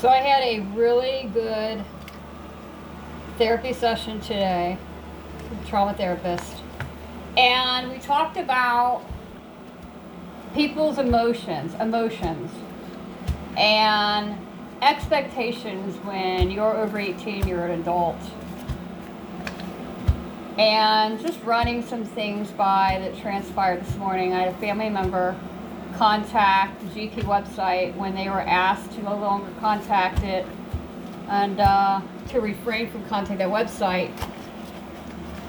So I had a really good therapy session today, with a trauma therapist, and we talked about people's emotions, emotions, and expectations when you're over 18, you're an adult. And just running some things by that transpired this morning. I had a family member contact the GP website when they were asked to no longer contact it and uh, to refrain from contacting that website.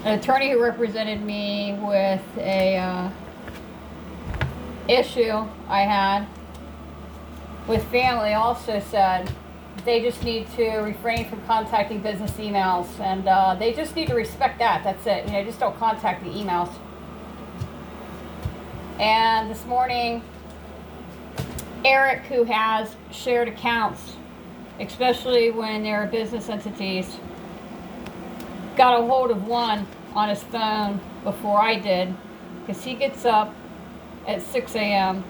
An attorney who represented me with a uh, issue I had with family also said they just need to refrain from contacting business emails and uh, they just need to respect that. That's it. You know, just don't contact the emails. And this morning, Eric, who has shared accounts, especially when they're business entities, got a hold of one on his phone before I did because he gets up at 6 a.m.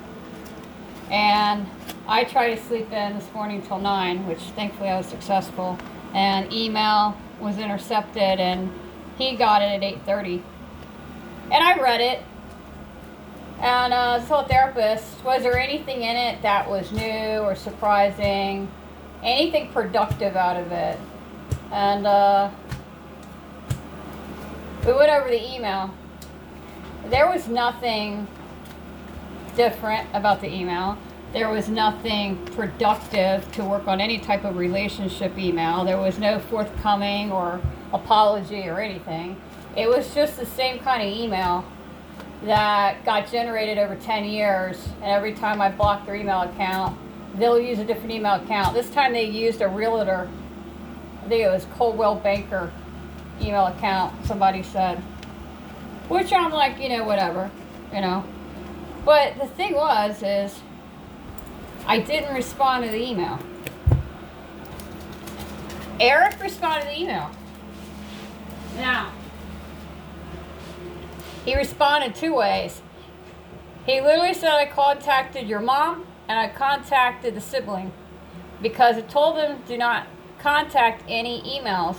and I try to sleep in this morning till 9, which thankfully I was successful. And email was intercepted and he got it at 8.30. And I read it. And uh, told therapist, was there anything in it that was new or surprising? Anything productive out of it? And uh, we went over the email. There was nothing different about the email. There was nothing productive to work on any type of relationship email. There was no forthcoming or apology or anything. It was just the same kind of email that got generated over 10 years. And every time I block their email account, they'll use a different email account. This time they used a realtor. I think it was Coldwell Banker email account, somebody said. Which I'm like, you know, whatever, you know. But the thing was, is I didn't respond to the email. Eric responded to the email. Now, he responded two ways. He literally said, I contacted your mom and I contacted the sibling because it told them do not contact any emails,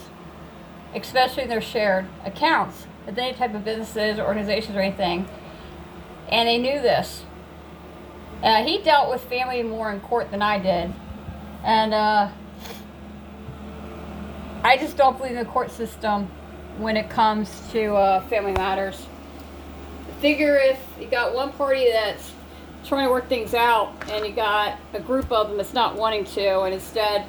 especially their shared accounts, with any type of businesses, or organizations, or anything. And they knew this. Uh, he dealt with family more in court than I did. And uh, I just don't believe in the court system when it comes to uh, family matters. Figure if you got one party that's trying to work things out and you got a group of them that's not wanting to and instead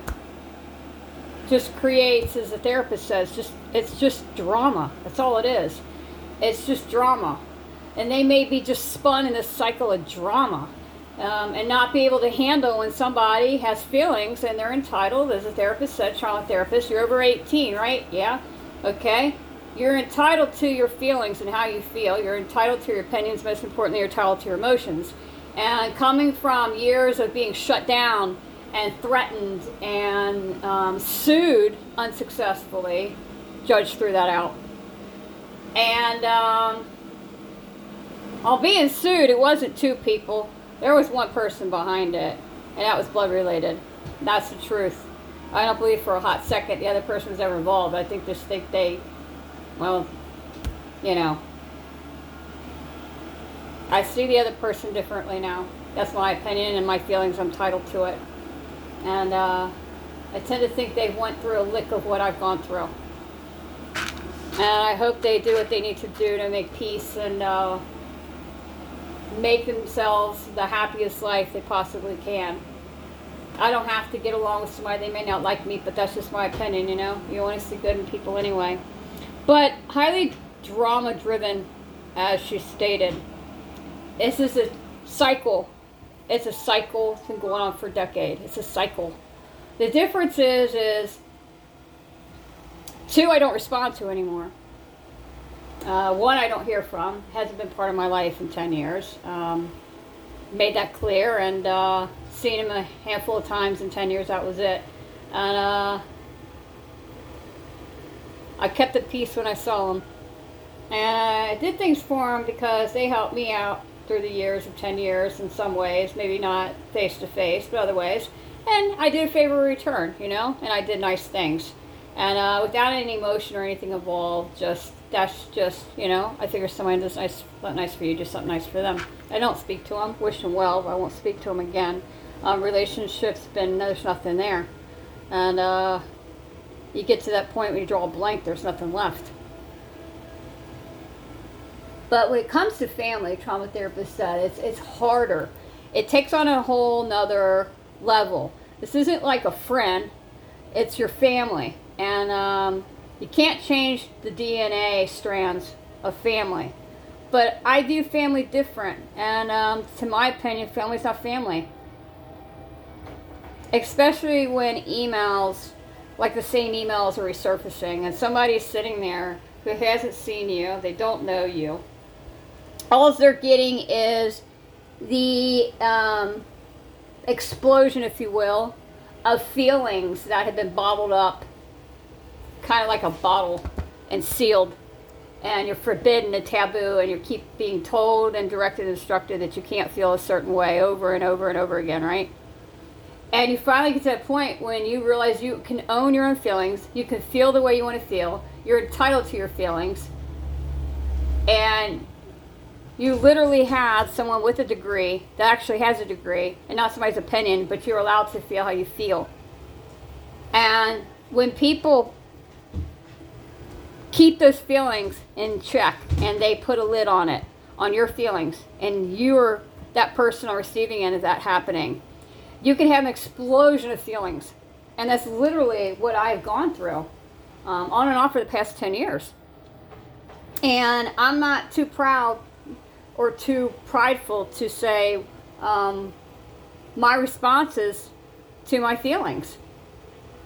just creates as the therapist says just it's just drama that's all it is it's just drama and they may be just spun in this cycle of drama um, and not be able to handle when somebody has feelings and they're entitled, as a therapist said, trauma therapist, you're over 18, right? Yeah. Okay. You're entitled to your feelings and how you feel. You're entitled to your opinions. Most importantly, you're entitled to your emotions. And coming from years of being shut down and threatened and um, sued unsuccessfully, judge threw that out. And um, while being sued, it wasn't two people there was one person behind it, and that was blood related. That's the truth. I don't believe for a hot second the other person was ever involved. I think just think they, well, you know, I see the other person differently now. That's my opinion and my feelings. I'm entitled to it, and uh, I tend to think they went through a lick of what I've gone through, and I hope they do what they need to do to make peace and. Uh, make themselves the happiest life they possibly can. I don't have to get along with somebody. They may not like me, but that's just my opinion, you know? You want to see good in people anyway. But highly drama driven, as she stated. This is a cycle. It's a cycle. It's been going on for a decade. It's a cycle. The difference is, is two I don't respond to anymore. Uh, one I don't hear from, hasn't been part of my life in 10 years. Um, made that clear and uh, seen him a handful of times in 10 years, that was it. And uh, I kept the peace when I saw them. And I did things for them because they helped me out through the years of 10 years in some ways, maybe not face to face, but other ways. And I did favor return, you know, and I did nice things. And uh, without any emotion or anything involved, just that's just, you know, I figure somebody does nice, not nice for you, just something nice for them. I don't speak to them, wish them well, but I won't speak to them again. Um, relationships, been, there's nothing there. And uh, you get to that point when you draw a blank, there's nothing left. But when it comes to family, trauma therapist said it's it's harder. It takes on a whole nother level. This isn't like a friend; it's your family, and um, you can't change the DNA strands of family. But I view family different, and um, to my opinion, family's not family. Especially when emails, like the same emails, are resurfacing, and somebody's sitting there who hasn't seen you, they don't know you, all they're getting is the um, explosion, if you will, of feelings that have been bottled up, kind of like a bottle, and sealed. And you're forbidden and taboo, and you keep being told and directed and instructed that you can't feel a certain way over and over and over again, right? And you finally get to that point when you realize you can own your own feelings, you can feel the way you want to feel, you're entitled to your feelings, and you literally have someone with a degree that actually has a degree and not somebody's opinion, but you're allowed to feel how you feel. And when people keep those feelings in check and they put a lid on it, on your feelings, and you're that person on receiving end of that happening, you can have an explosion of feelings. And that's literally what I've gone through um, on and off for the past 10 years. And I'm not too proud or too prideful to say um, my responses to my feelings.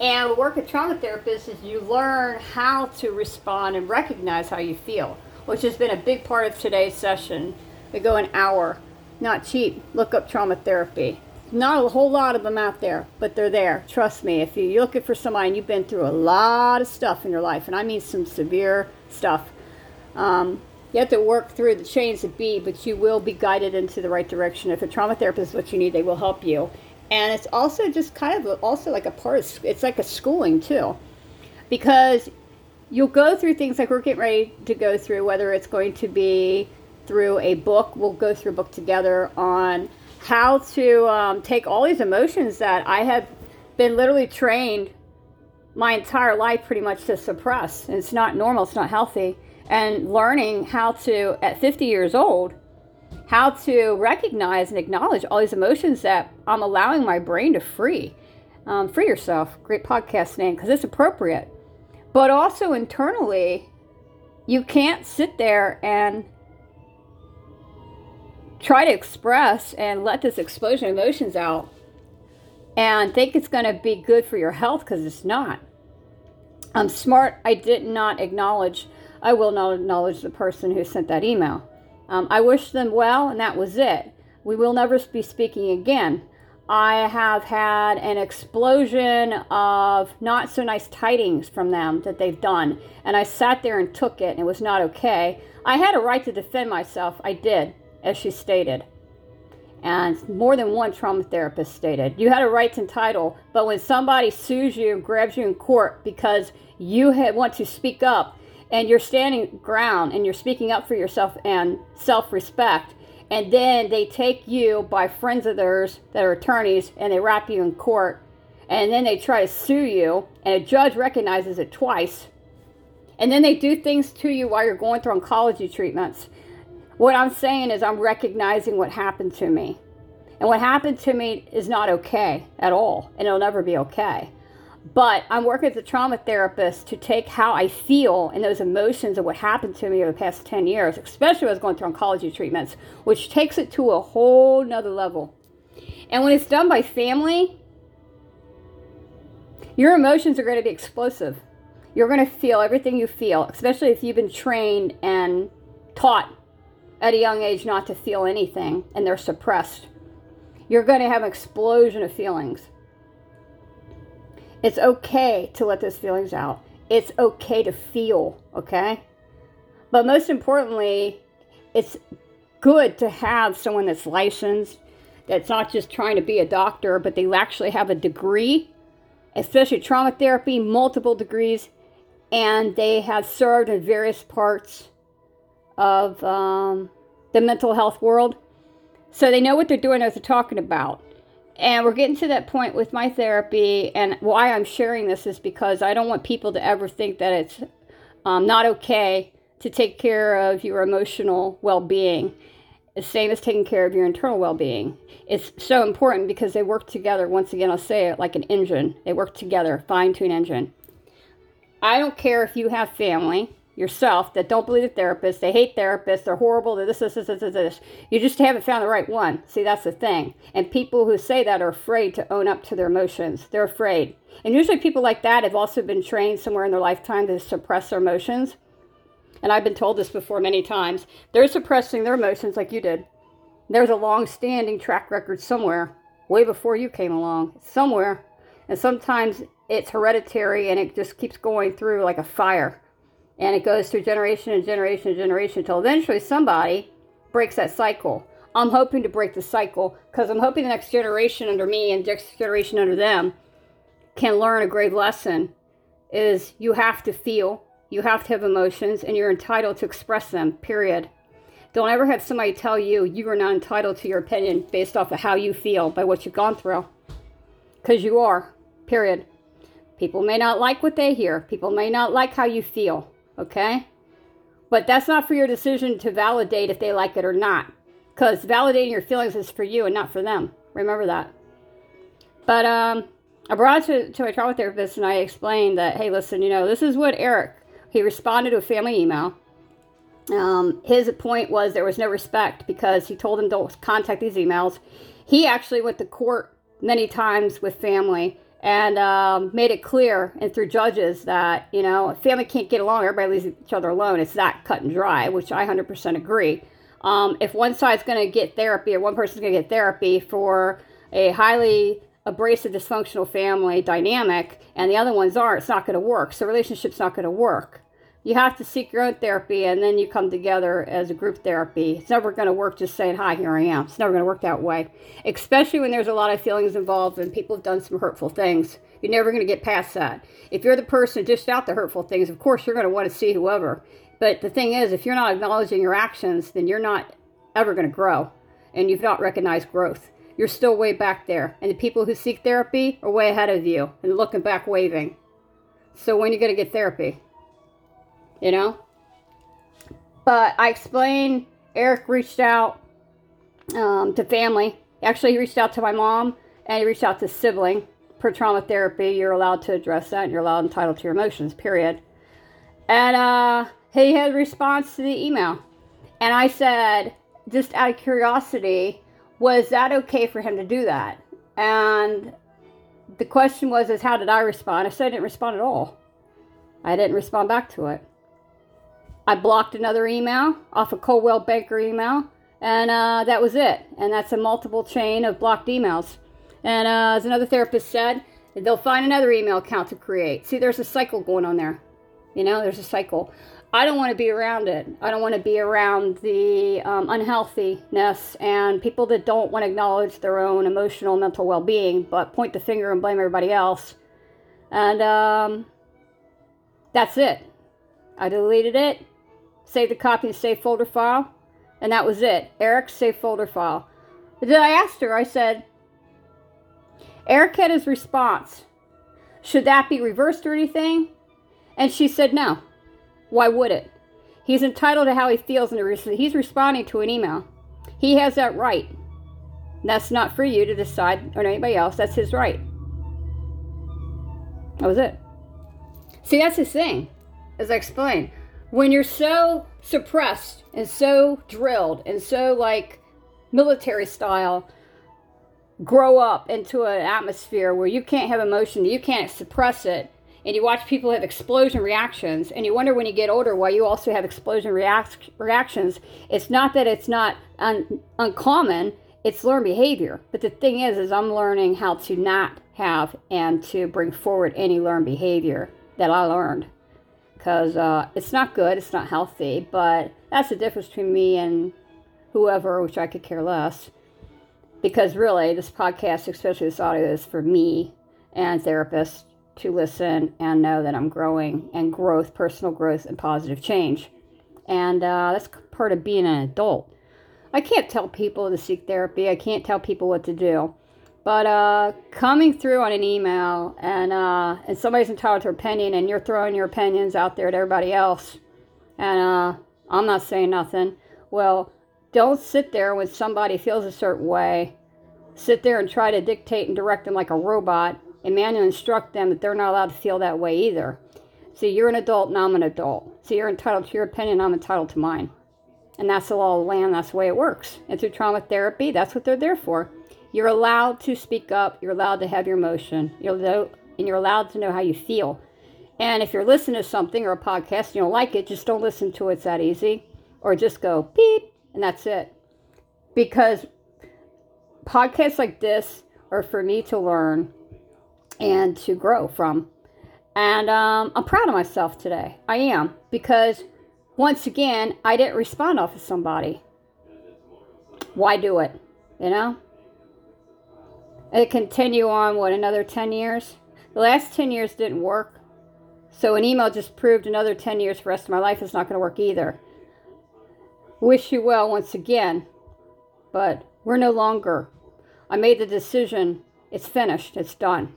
And work with trauma therapists is you learn how to respond and recognize how you feel, which has been a big part of today's session. We go an hour, not cheap. Look up trauma therapy. Not a whole lot of them out there, but they're there. Trust me. If you're looking for somebody and you've been through a lot of stuff in your life, and I mean some severe stuff, um, you have to work through the chains of B, but you will be guided into the right direction. If a trauma therapist is what you need, they will help you. And it's also just kind of also like a part of it's like a schooling too, because you'll go through things like we're getting ready to go through. Whether it's going to be through a book, we'll go through a book together on how to um, take all these emotions that I have been literally trained my entire life pretty much to suppress. And it's not normal. It's not healthy and learning how to, at 50 years old, how to recognize and acknowledge all these emotions that I'm allowing my brain to free. Um, free yourself, great podcast name, because it's appropriate. But also internally, you can't sit there and try to express and let this explosion of emotions out and think it's going to be good for your health because it's not. I'm smart. I did not acknowledge I will not acknowledge the person who sent that email. Um, I wish them well, and that was it. We will never be speaking again. I have had an explosion of not so nice tidings from them that they've done, and I sat there and took it, and it was not okay. I had a right to defend myself. I did, as she stated. And more than one trauma therapist stated, you had a right to title, but when somebody sues you and grabs you in court because you want to speak up and you're standing ground and you're speaking up for yourself and self respect. And then they take you by friends of theirs that are attorneys and they wrap you in court. And then they try to sue you, and a judge recognizes it twice. And then they do things to you while you're going through oncology treatments. What I'm saying is, I'm recognizing what happened to me. And what happened to me is not okay at all, and it'll never be okay. But I'm working as a trauma therapist to take how I feel and those emotions of what happened to me over the past 10 years, especially when I was going through oncology treatments, which takes it to a whole nother level. And when it's done by family, your emotions are going to be explosive. You're going to feel everything you feel, especially if you've been trained and taught at a young age not to feel anything and they're suppressed. You're going to have an explosion of feelings. It's okay to let those feelings out. It's okay to feel, okay? But most importantly, it's good to have someone that's licensed that's not just trying to be a doctor, but they actually have a degree, especially trauma therapy, multiple degrees, and they have served in various parts of um, the mental health world. So they know what they're doing, what they're talking about. And we're getting to that point with my therapy, and why I'm sharing this is because I don't want people to ever think that it's um, not okay to take care of your emotional well being, the same as taking care of your internal well being. It's so important because they work together. Once again, I'll say it like an engine, they work together, fine tune engine. I don't care if you have family yourself that don't believe the therapist. They hate therapists. They're horrible. They're this, this, this, this, this. You just haven't found the right one. See, that's the thing. And people who say that are afraid to own up to their emotions. They're afraid. And usually people like that have also been trained somewhere in their lifetime to suppress their emotions. And I've been told this before many times. They're suppressing their emotions like you did. There's a long standing track record somewhere, way before you came along, somewhere. And sometimes it's hereditary and it just keeps going through like a fire and it goes through generation and generation and generation until eventually somebody breaks that cycle. I'm hoping to break the cycle because I'm hoping the next generation under me and next generation under them can learn a great lesson is you have to feel, you have to have emotions, and you're entitled to express them, period. Don't ever have somebody tell you you are not entitled to your opinion based off of how you feel by what you've gone through. Because you are, period. People may not like what they hear. People may not like how you feel okay? But that's not for your decision to validate if they like it or not. Because validating your feelings is for you and not for them. Remember that. But um, I brought it to, to my trauma therapist and I explained that, hey, listen, you know, this is what Eric, he responded to a family email. Um, his point was there was no respect because he told them don't contact these emails. He actually went to court many times with family and um, made it clear and through judges that you know family can't get along everybody leaves each other alone. It's that cut and dry which i 100% agree. Um, if one side's going to get therapy or one person's going to get therapy for a highly abrasive dysfunctional family dynamic and the other ones aren't it's not going to work. So relationship's not going to work you have to seek your own therapy and then you come together as a group therapy. It's never going to work just saying, Hi, here I am. It's never going to work that way, especially when there's a lot of feelings involved and people have done some hurtful things. You're never going to get past that. If you're the person who dished out the hurtful things, of course, you're going to want to see whoever. But the thing is, if you're not acknowledging your actions, then you're not ever going to grow and you've not recognized growth. You're still way back there. And the people who seek therapy are way ahead of you and looking back waving. So when are you going to get therapy? You know? But I explained, Eric reached out um, to family. Actually, he reached out to my mom and he reached out to sibling. Per trauma therapy, you're allowed to address that and you're allowed entitled to your emotions, period. And uh, he had a response to the email. And I said, just out of curiosity, was that okay for him to do that? And the question was, is how did I respond? I said I didn't respond at all. I didn't respond back to it. I blocked another email off a Coldwell Banker email, and uh, that was it. And that's a multiple chain of blocked emails. And uh, as another therapist said, they'll find another email account to create. See, there's a cycle going on there. You know, there's a cycle. I don't want to be around it. I don't want to be around the um, unhealthiness and people that don't want to acknowledge their own emotional, mental well being, but point the finger and blame everybody else. And um, that's it. I deleted it save the copy and save folder file, and that was it. Eric, save folder file. But then I asked her, I said, Eric had his response. Should that be reversed or anything? And she said, no. Why would it? He's entitled to how he feels, and he's responding to an email. He has that right. That's not for you to decide or anybody else. That's his right. That was it. See, that's his thing, as I explained when you're so suppressed and so drilled and so like military style grow up into an atmosphere where you can't have emotion you can't suppress it and you watch people have explosion reactions and you wonder when you get older why you also have explosion react- reactions it's not that it's not un- uncommon it's learned behavior. But the thing is is i'm learning how to not have and to bring forward any learned behavior that i learned because uh, it's not good, it's not healthy, but that's the difference between me and whoever, which I could care less. because really, this podcast, especially this audio, is for me and therapists to listen and know that I'm growing and growth, personal growth, and positive change. And uh, that's part of being an adult. I can't tell people to seek therapy, I can't tell people what to do. But uh, coming through on an email and uh, and somebody's entitled to opinion and you're throwing your opinions out there to everybody else, and uh, I'm not saying nothing. Well, don't sit there when somebody feels a certain way. Sit there and try to dictate and direct them like a robot and manually instruct them that they're not allowed to feel that way either. See, you're an adult and I'm an adult. So you're entitled to your opinion, I'm entitled to mine. And that's the law of the land, that's the way it works. And through trauma therapy, that's what they're there for. You're allowed to speak up, you're allowed to have your emotion, you're and you're allowed to know how you feel. And if you're listening to something or a podcast and you don't like it, just don't listen to it. It's that easy. Or just go beep and that's it. Because podcasts like this are for me to learn and to grow from. And um, I'm proud of myself today. I am. Because once again, I didn't respond off of somebody. Why do it? You know? It continue on, what, another 10 years? The last 10 years didn't work. So an email just proved another 10 years for the rest of my life is not going to work either. Wish you well once again. But we're no longer. I made the decision. It's finished. It's done.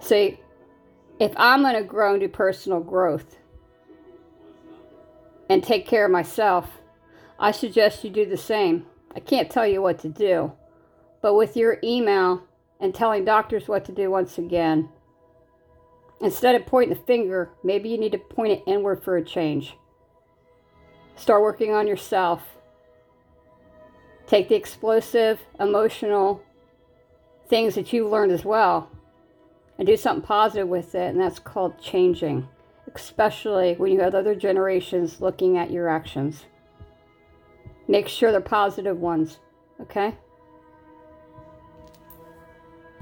See, if I'm going to grow do personal growth and take care of myself, I suggest you do the same. I can't tell you what to do, but with your email and telling doctors what to do once again, instead of pointing the finger, maybe you need to point it inward for a change. Start working on yourself. Take the explosive, emotional things that you've learned as well and do something positive with it, and that's called changing, especially when you have other generations looking at your actions. Make sure they're positive ones, okay?